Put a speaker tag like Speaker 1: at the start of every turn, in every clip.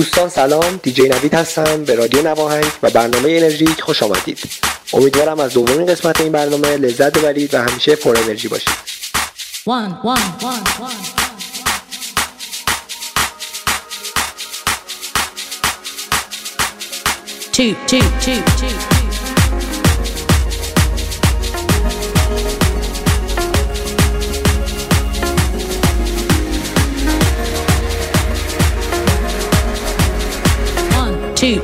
Speaker 1: دوستان سلام دیجی نوید هستم به رادیو نواهنگ و برنامه انرژیک خوش آمدید. امیدوارم از دومین قسمت این برنامه لذت ببرید و همیشه پر انرژی باشید.
Speaker 2: One, one, one, two, two, two, two. two,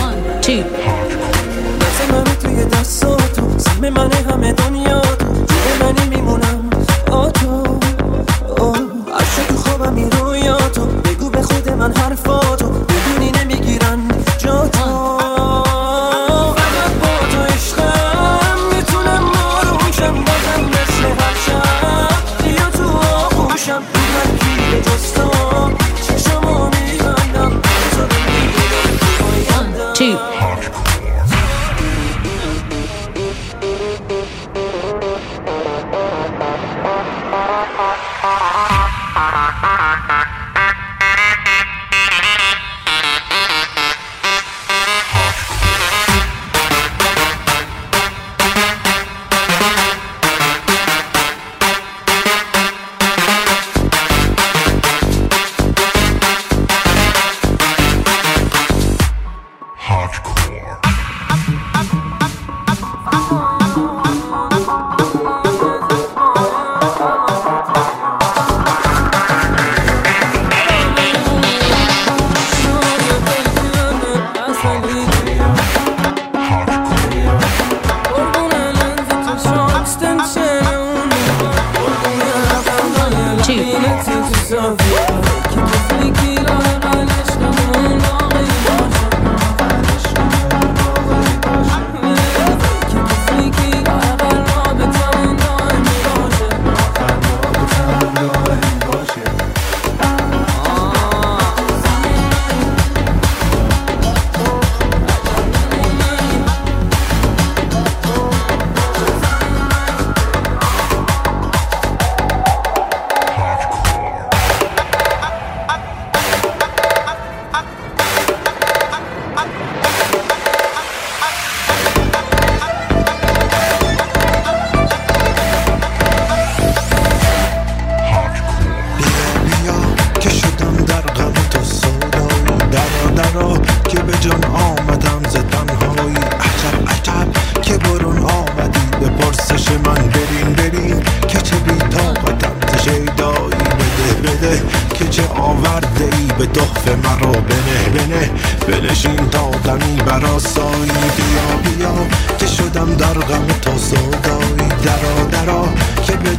Speaker 2: one, two.
Speaker 3: دست منی توی دستاتو سهم من همه دنیا تو جوه منی میمونم آتو عشق تو خوابم این رویاتو بگو به خود من حرفاتو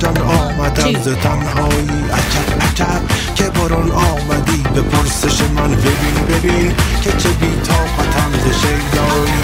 Speaker 4: جان آمدم ز تنهایی. عجب عجب که برون آمدی. به پرسش من ببین ببین که چه بیتاقتم ز شیدایی.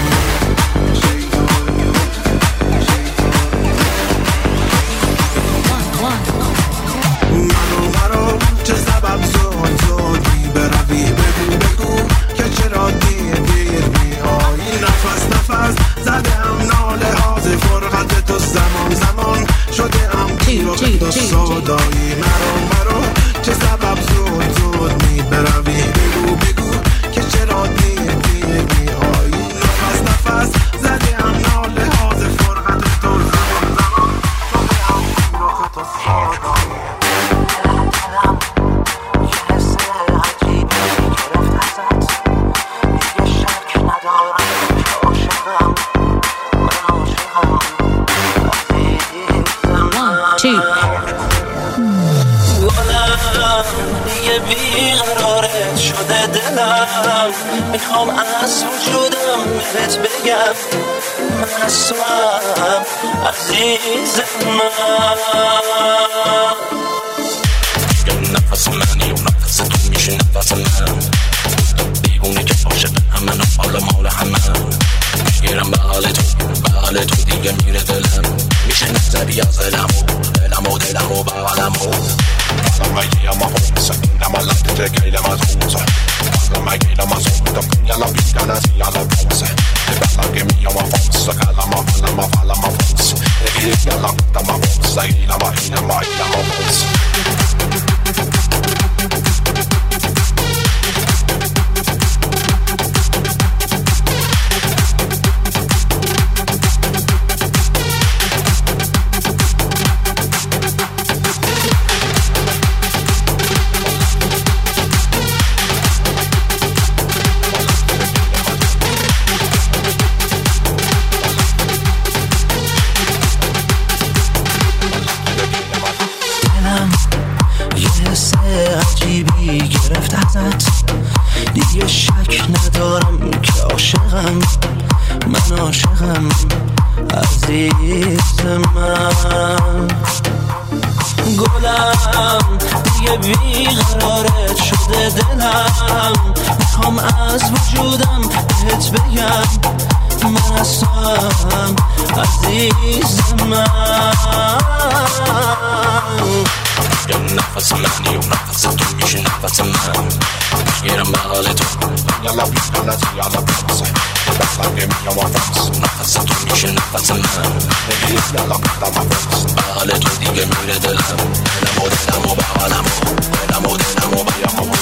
Speaker 4: تو بنداز صدایی مرو مرو چه سبب زود زود میبروی؟ بگو بگو که چرا دیر دیر می نفس نفس
Speaker 3: دلم می‌خوام از وجودم بهت بگم من از عزیز من
Speaker 5: یا نفس منی و نفس تو میشه نفس من هون كسر شد همه نفعل مال همه میگیرم بغل تو بغل تو دیگه میره دلم میشه نظری از دلم و دلم و دلم و بغلم و بعدم مگه ما خوبسه اینم الان تو گیلم از خوزه بعدم مگه لما زودم کنیلم بیگن از یالم خوزه بعدم که میام افانس کلم افلم افلم افانس دیگه یالم دم افانس دیگه لما اینم اینم افانس Thank you.
Speaker 3: ازت دیگه شک ندارم که عاشقم. من عاشقم. عزیز من. گلم دیگه بیقرارت شده دلم. می‌خوام از وجودم بهت بگم. ما صام عزيز زمان
Speaker 5: كم نفس معني ونفس مش نفس مان غير ما غلطوا يلا بينا لازم يلا بينا صح بس عن جميع ونفس نفس مش نفس مان يلا بينا ما بس غلطوا دي جميلة دلام أنا مو دلام وبعوالامو أنا مو دلام وبعوالامو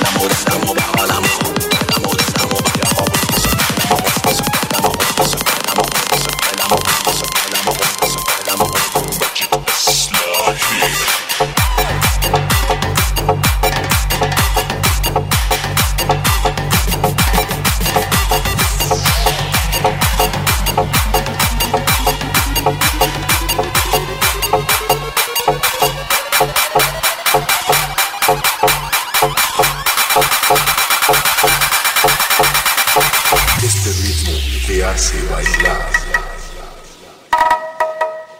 Speaker 5: أنا مو دلام وبعوالامو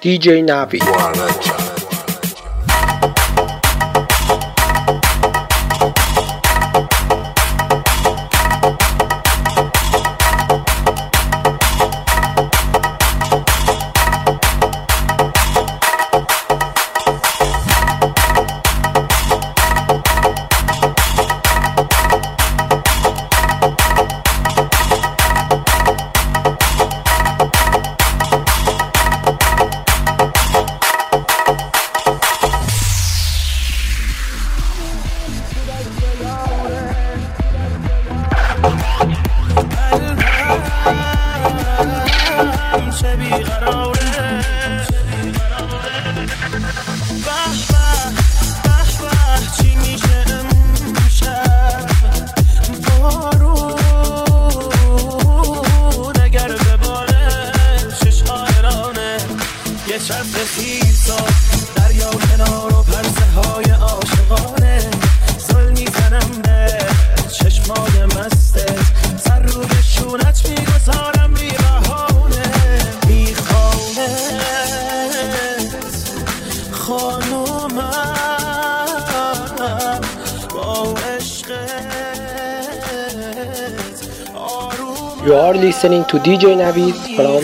Speaker 1: DJ
Speaker 4: Navi.
Speaker 1: تو دی جی نوید فرام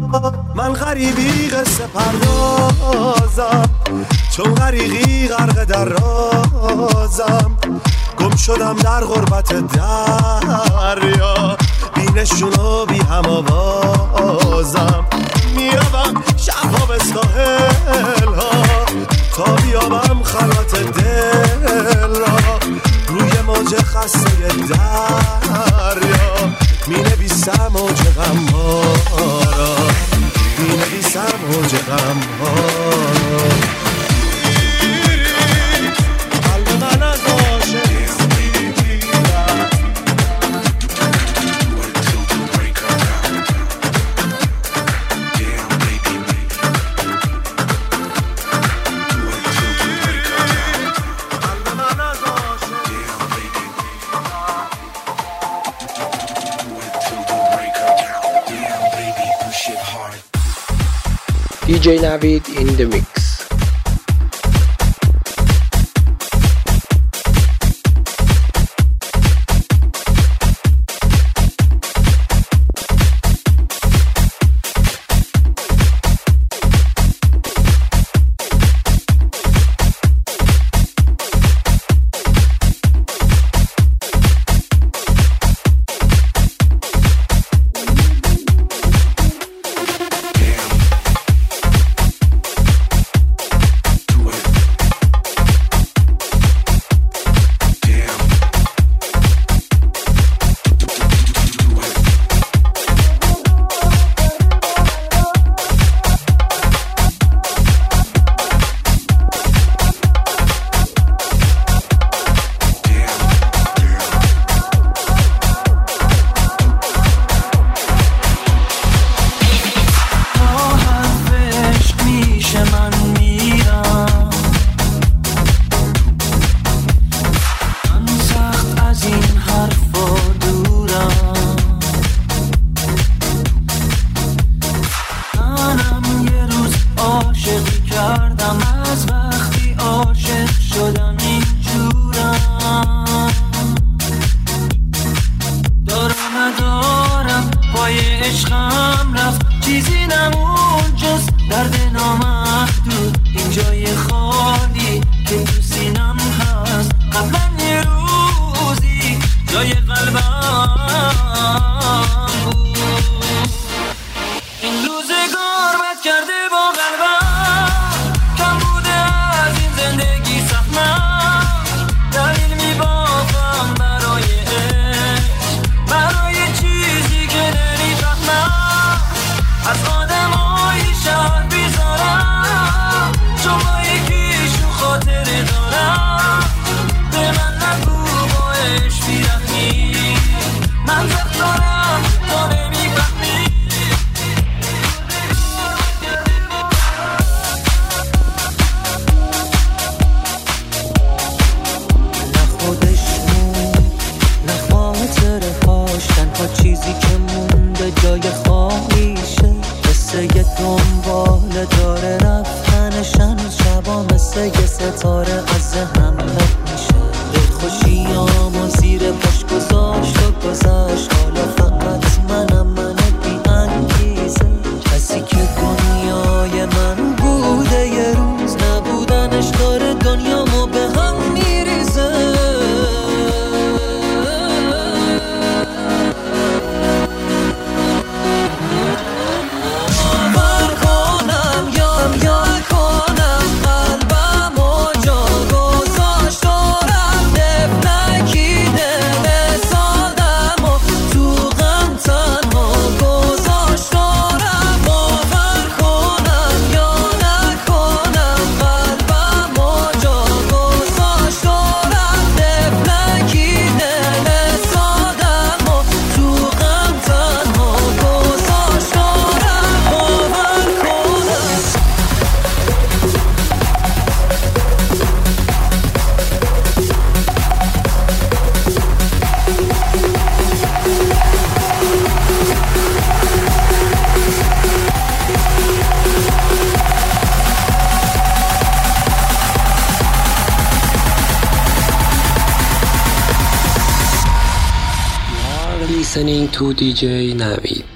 Speaker 6: from Navaheim. قصه پردازم. چون غریقی غرق در رازم گم شدم در غربت دریا. بینشون بی هم آوازم. می‌روم شبها به ساحل ها. تا بیابم خلات دل را روی موج خسته دریا. می نویسم موج غم ها را. موج غم ها
Speaker 1: DJ Navid in the mix. DJ Navid.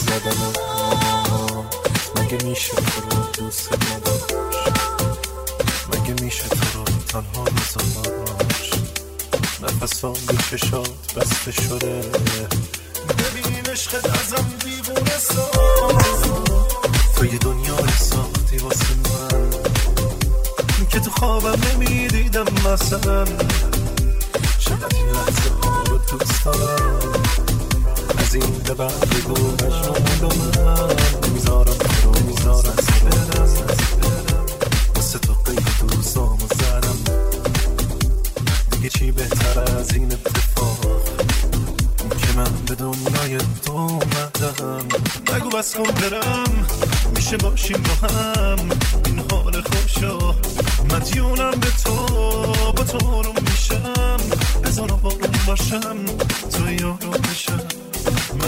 Speaker 7: زدن مگه میشه تو دوست مگه تنها بذاراش نفسام به چشات بسته شده. ببین عشقت ازم دیوونه ساز. یه دنیا ساختی واسه من که تو خوابم نمی‌دیدم مثلا. چقدر این لحظه ها رو دوست دارم. از این به بعد بگو مجنون به من می‌ذارم تو رو می‌ذارم برم واسه تو قید دوستامو زدم. دیگه چی بهتر از این اتفاق؟ که من به دنیای تو اومدم. نگو بس کن برم. میشه باشیم با هم. این حال خوشا. مدیونم به تو. با تو رو میشم. هزار بارون باشم. تو یارو بشم.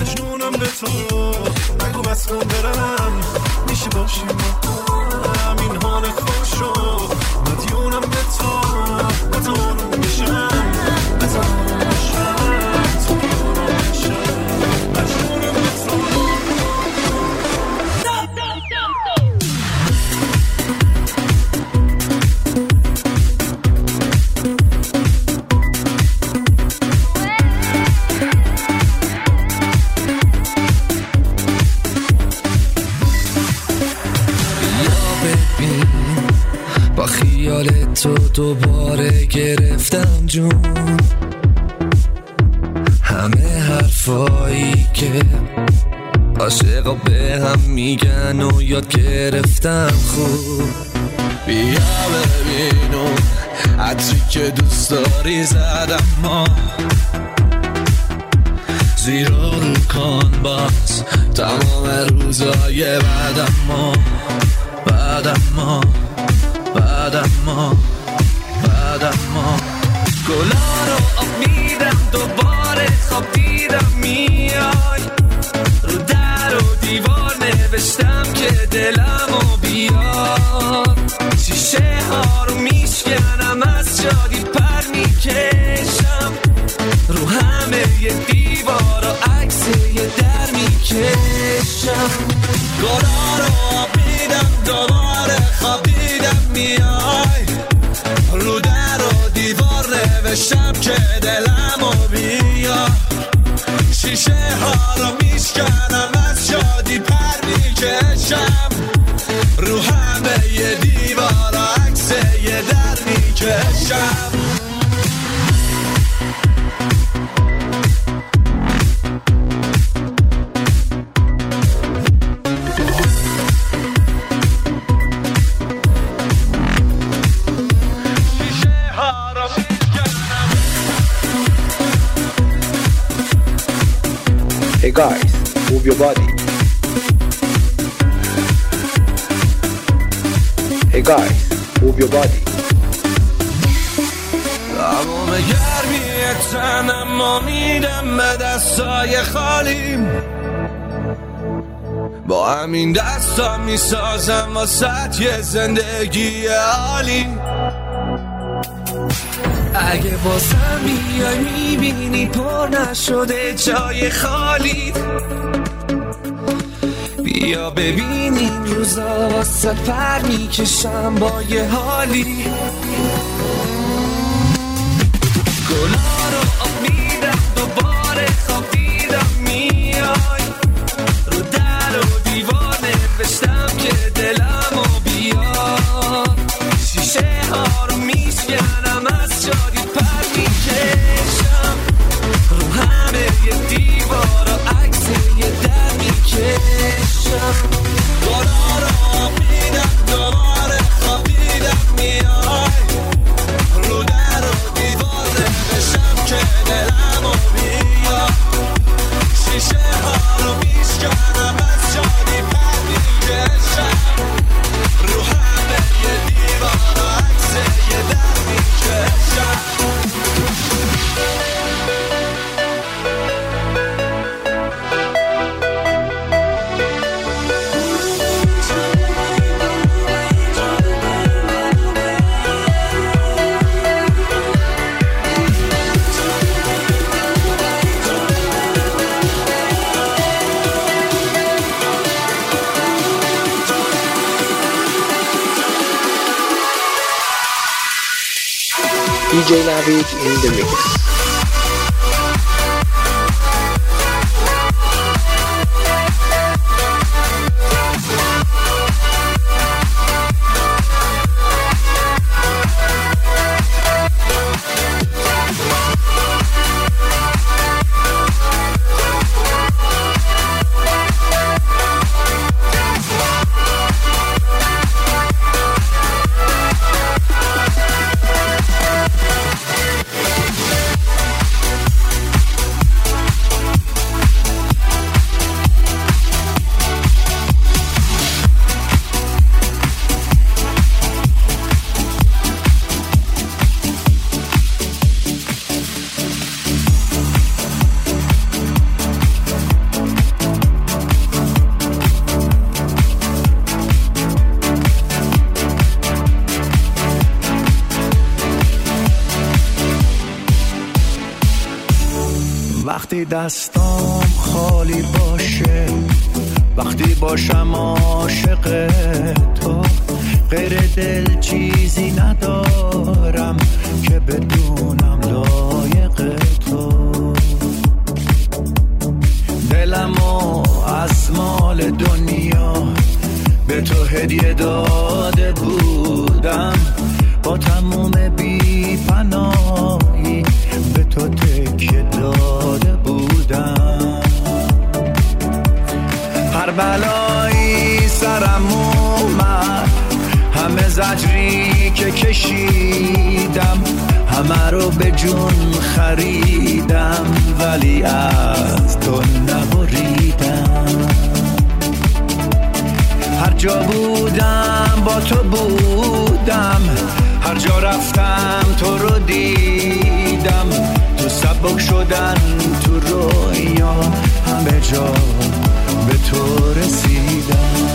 Speaker 7: مجنونم به تو. نگو بس کن برم. میشه باشیم. با هم این حال خوشا مدیونم
Speaker 8: دوباره گرفتم جون. همه حرفایی که عاشقا به هم میگن و یاد گرفتم خوب. بیا ببینو عطری که دوست داری زدم ما زیرا رو کن باز تمام روزای بعدم ما بعدم ما بعدم ما ما گلا رو آب میدم دوباره خواب دیدم میای. رو در و دیوار نوشتم که دلمو بیار. شیشه ها رو میشکنم از شادی پر می‌کشم. رو همه یه دیوار و عکس یه در می‌کشم. دیوار نوشتم
Speaker 1: Guys, move your body. Hey guys, move your body.
Speaker 8: تمام گرمی تنم و میدم به دستای خالیم با همین دستا می‌سازم واسه یه زندگی عالی اگه بازم بیای می‌بینی پر نشده جای خالی. بیا ببین این روزا واسه پر می‌کشم با یه حالی. گلا رو آب میدم دوباره
Speaker 9: دستام خالی باشه. وقتی باشم عاشق تو غیر دل چیزی ندارم که بدونم لایق تو. دلم از مال دنیا به تو هدیه داده بودم. با تموم بی پناهی به تو تکیه داده بلایی سرم اومد. همه زجری که کشیدم همه رو به جون خریدم ولی از تو نبریدم. هر جا بودم با تو بودم هر جا رفتم تو رو دیدم. تو سبک شدن تو رویا همه جا تو رسیدم.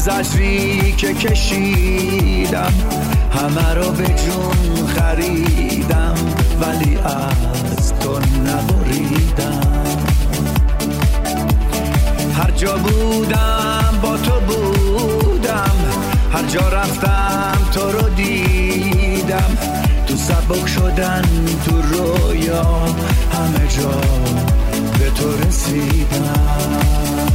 Speaker 9: زجری که کشیدم. همه رو به جون خریدم ولی از تو نبریدم. هر جا بودم با تو بودم هر جا رفتم تو رو دیدم. تو سبک شدن تو رویا همه جا به تو رسیدم.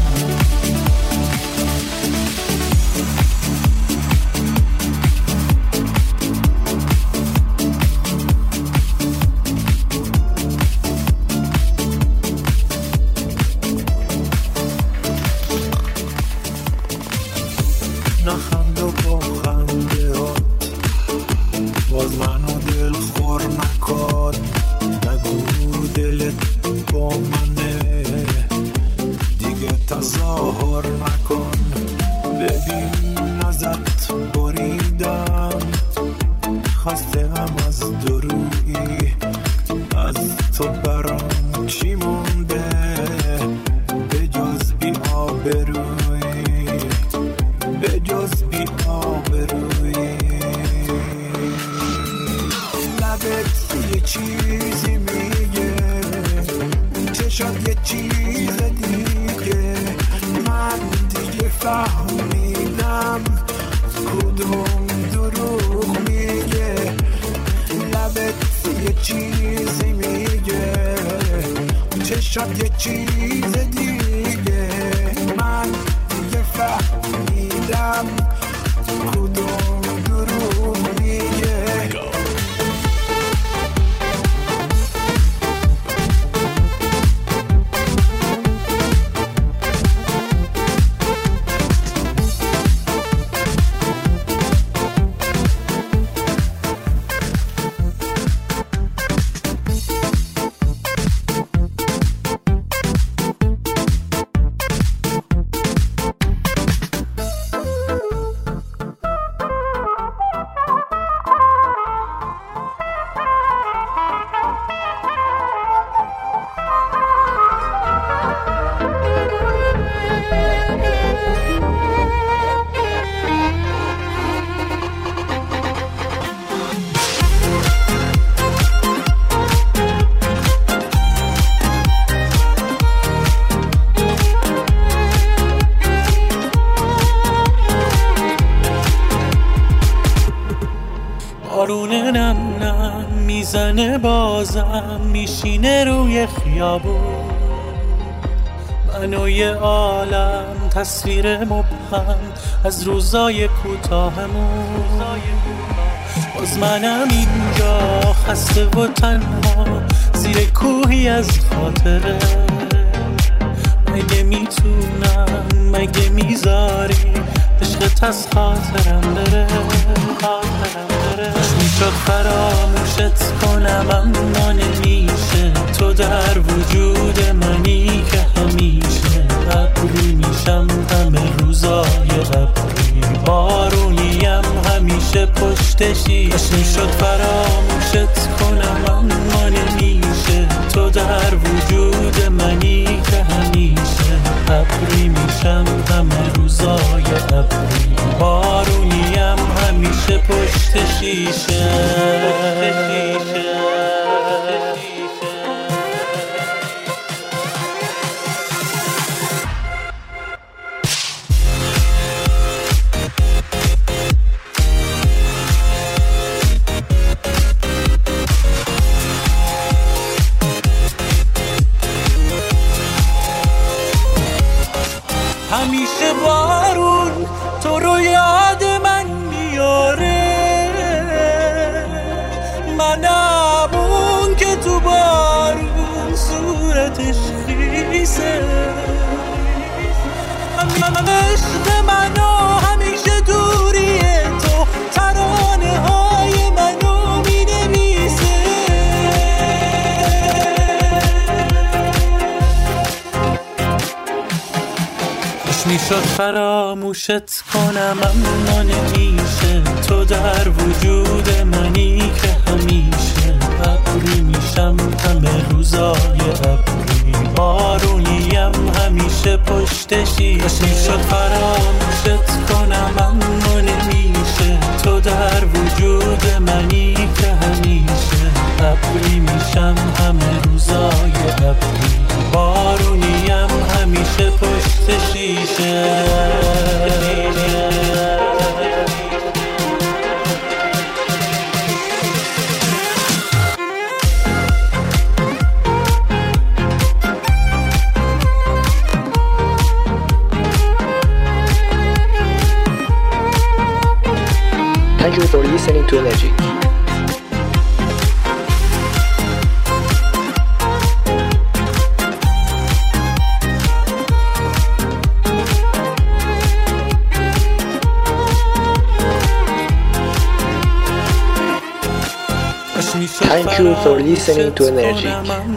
Speaker 10: روی خیابون. منو یه عالم تصویر مبهم از روزای کوتاهمون. باز منم اینجا خسته و تنها زیر کوهی از خاطره. مگه می‌تونم مگه می‌ذاری؟ عشقت از خاطرم بره خاطرم بره می‌شد فراموشت کنم اما نمیشه. تو در وجود منی که همیشه ابری میشم همه روزای ابری بارونیم همیشه پشت شیش می‌شد فراموشت کنم اما نمیشه. تو در وجود منی که همیشه ابری میشم همه روزای ابری بارونیم همیشه پشت شیشه. می‌شد فراموشت کنم اما نمیشه. تو در وجود منی که همیشه ابری میشم. همه روزای ابری بارونیم همیشه پشت شیشه. خوش می‌شد فراموشت pensamento enérgico.